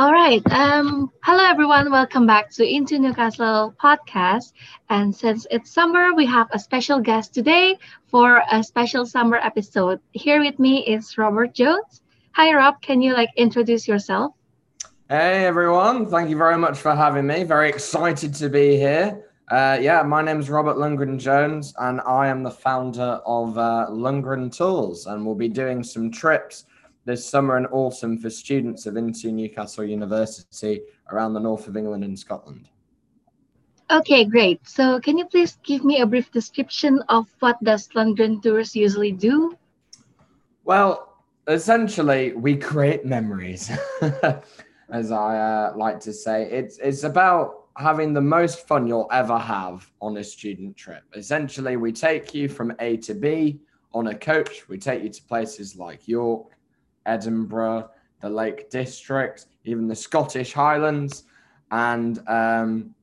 All right. Um, hello, everyone. Welcome back to Into Newcastle podcast. And since it's summer, we have a special guest today for a special summer episode. Here with me is Robert Jones. Hi, Rob. Can you like introduce yourself? Hey, everyone. Thank you very much for having me. Very excited to be here. Uh, yeah, my name is Robert Lundgren Jones, and I am the founder of uh, Lundgren Tours, and we'll be doing some trips this summer and autumn for students of Into Newcastle University around the north of England and Scotland. Okay, great. So can you please give me a brief description of what does London Tours usually do? Well, essentially, we create memories, as I uh, like to say. It's it's about having the most fun you'll ever have on a student trip. Essentially, we take you from A to B on a coach. We take you to places like York, Edinburgh, the Lake District, even the Scottish Highlands. And um,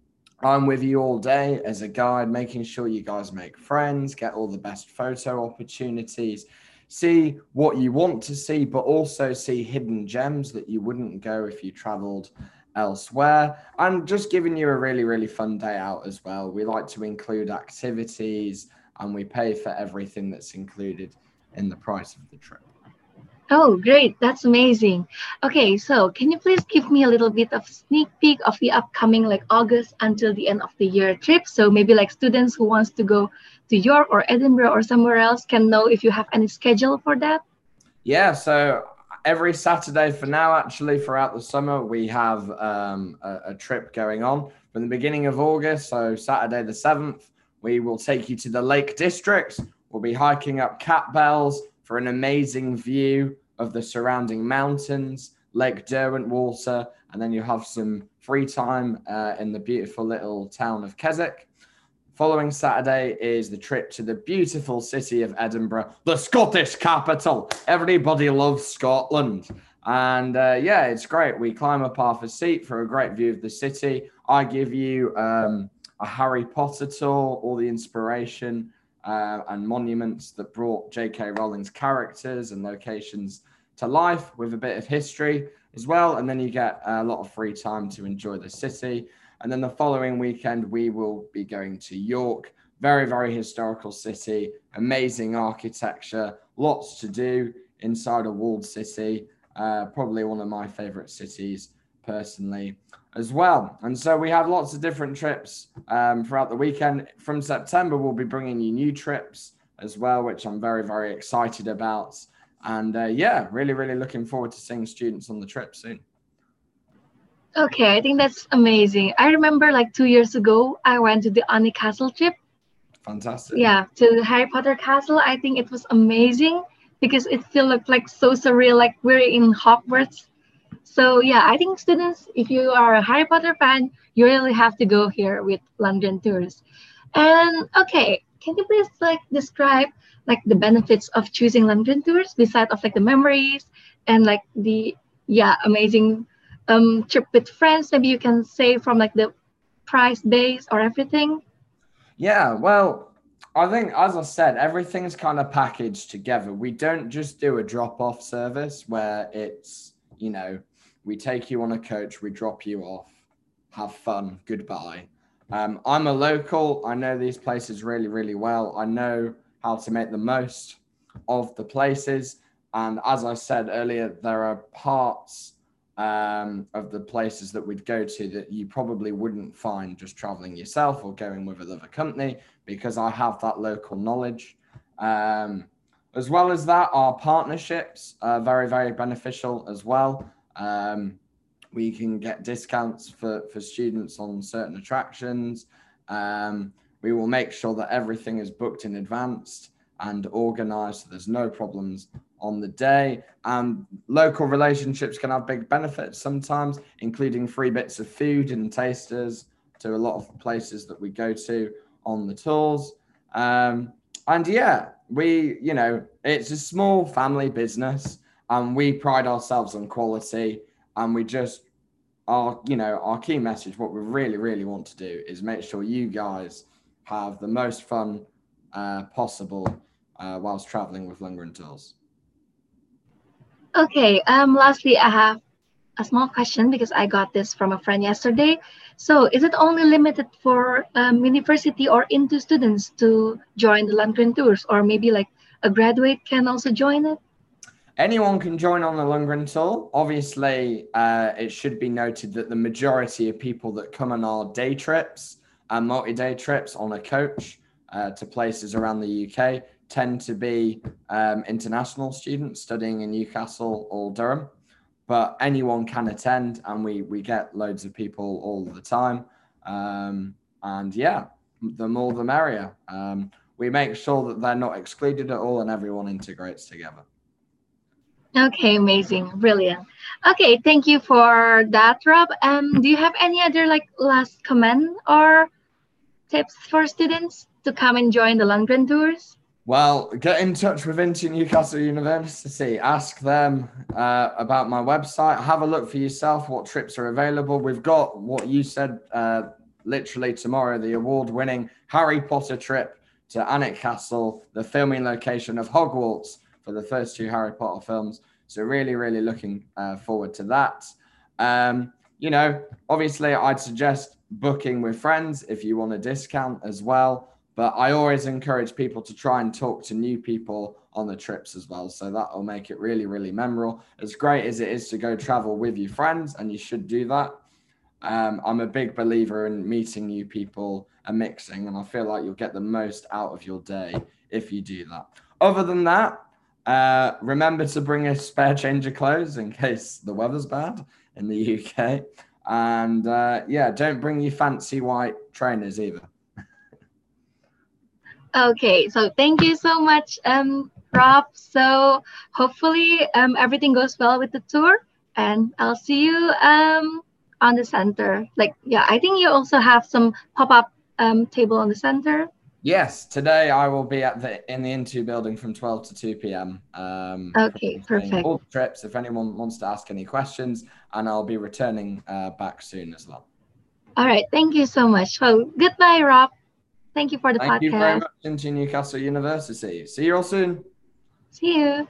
I'm with you all day as a guide, making sure you guys make friends, get all the best photo opportunities, see what you want to see, but also see hidden gems that you wouldn't go if you traveled elsewhere. And just giving you a really, really fun day out as well. We like to include activities and we pay for everything that's included in the price of the trip. Oh, great. That's amazing. Okay, so can you please give me a little bit of sneak peek of the upcoming like August until the end of the year trip? So maybe like students who wants to go to York or Edinburgh or somewhere else can know if you have any schedule for that? Yeah, so every Saturday for now, actually, throughout the summer, we have um, a, a trip going on from the beginning of August. So Saturday the 7th, we will take you to the Lake District. We'll be hiking up Catbells for an amazing view of the surrounding mountains, Lake Derwentwater, and then you have some free time uh, in the beautiful little town of Keswick. Following Saturday is the trip to the beautiful city of Edinburgh, the Scottish capital. Everybody loves Scotland. And uh, yeah, it's great. We climb up Arthur's Seat for a great view of the city. I give you um, a Harry Potter tour, all the inspiration uh, and monuments that brought J.K. Rowling's characters and locations to life with a bit of history as well. And then you get a lot of free time to enjoy the city. And then the following weekend, we will be going to York. Very, very historical city, amazing architecture, lots to do inside a walled city. Uh, probably one of my favorite cities personally as well. And so we have lots of different trips um, throughout the weekend. From September, we'll be bringing you new trips as well, which I'm very, very excited about. And uh, yeah, really, really looking forward to seeing students on the trip soon. Okay, I think that's amazing. I remember like two years ago, I went to the Alnwick Castle trip. Fantastic. Yeah, to Harry Potter Castle. I think it was amazing because it felt like so surreal, like we're in Hogwarts so yeah, I think students, if you are a Harry Potter fan, you really have to go here with London Tours. And okay, can you please like describe like the benefits of choosing London Tours besides of like the memories and like the yeah amazing um trip with friends? Maybe you can say from like the price base or everything. Yeah, well, I think, as I said, everything's kind of packaged together. We don't just do a drop off service where it's, you know, we take you on a coach, we drop you off, have fun, goodbye. Um, I'm a local. I know these places really, really well. I know how to make the most of the places. And as I said earlier, there are parts um, of the places that we'd go to that you probably wouldn't find just traveling yourself or going with another company because I have that local knowledge. Um, as well as that, our partnerships are very, very beneficial as well. Um, we can get discounts for, for students on certain attractions. Um, we will make sure that everything is booked in advance and organized so there's no problems on the day. And local relationships can have big benefits sometimes, including free bits of food and tasters to a lot of places that we go to on the tours. Um, and yeah, we, you know, it's a small family business and we pride ourselves on quality and we just our you know our key message what we really really want to do is make sure you guys have the most fun uh, possible uh, whilst traveling with Lundgren Tours. Okay. Um. Lastly, I have a small question because I got this from a friend yesterday. So, is it only limited for um, university or into students to join the Lundgren tours, or maybe like a graduate can also join it? Anyone can join on the Lundgren tour. Obviously, uh, it should be noted that the majority of people that come on our day trips and multi-day trips on a coach uh, to places around the UK tend to be um, international students studying in Newcastle or Durham but anyone can attend and we we get loads of people all the time. Um, and yeah the more the merrier. Um, we make sure that they're not excluded at all and everyone integrates together. Okay amazing. Brilliant. Okay thank you for that rob. Um do you have any other like last comment or tips for students to come and join the London tours well, get in touch with Into Newcastle University. Ask them uh, about my website. Have a look for yourself what trips are available. We've got what you said uh, literally tomorrow the award winning Harry Potter trip to Alnwick Castle, the filming location of Hogwarts for the first two Harry Potter films. So, really, really looking uh, forward to that. Um, you know, obviously, I'd suggest booking with friends if you want a discount as well. But I always encourage people to try and talk to new people on the trips as well. So that will make it really, really memorable. As great as it is to go travel with your friends, and you should do that. Um, I'm a big believer in meeting new people and mixing, and I feel like you'll get the most out of your day if you do that. Other than that, uh, remember to bring a spare change of clothes in case the weather's bad in the UK. And uh, yeah, don't bring your fancy white trainers either. Okay, so thank you so much, um, Rob. So hopefully um, everything goes well with the tour, and I'll see you um, on the center. Like, yeah, I think you also have some pop-up um, table on the center. Yes, today I will be at the in the Into building from 12 to 2 p.m. Um, okay, perfect. All the trips. If anyone wants to ask any questions, and I'll be returning uh, back soon as well. All right, thank you so much. So goodbye, Rob. Thank you for the Thank podcast. Thank you very much into Newcastle University. See you all soon. See you.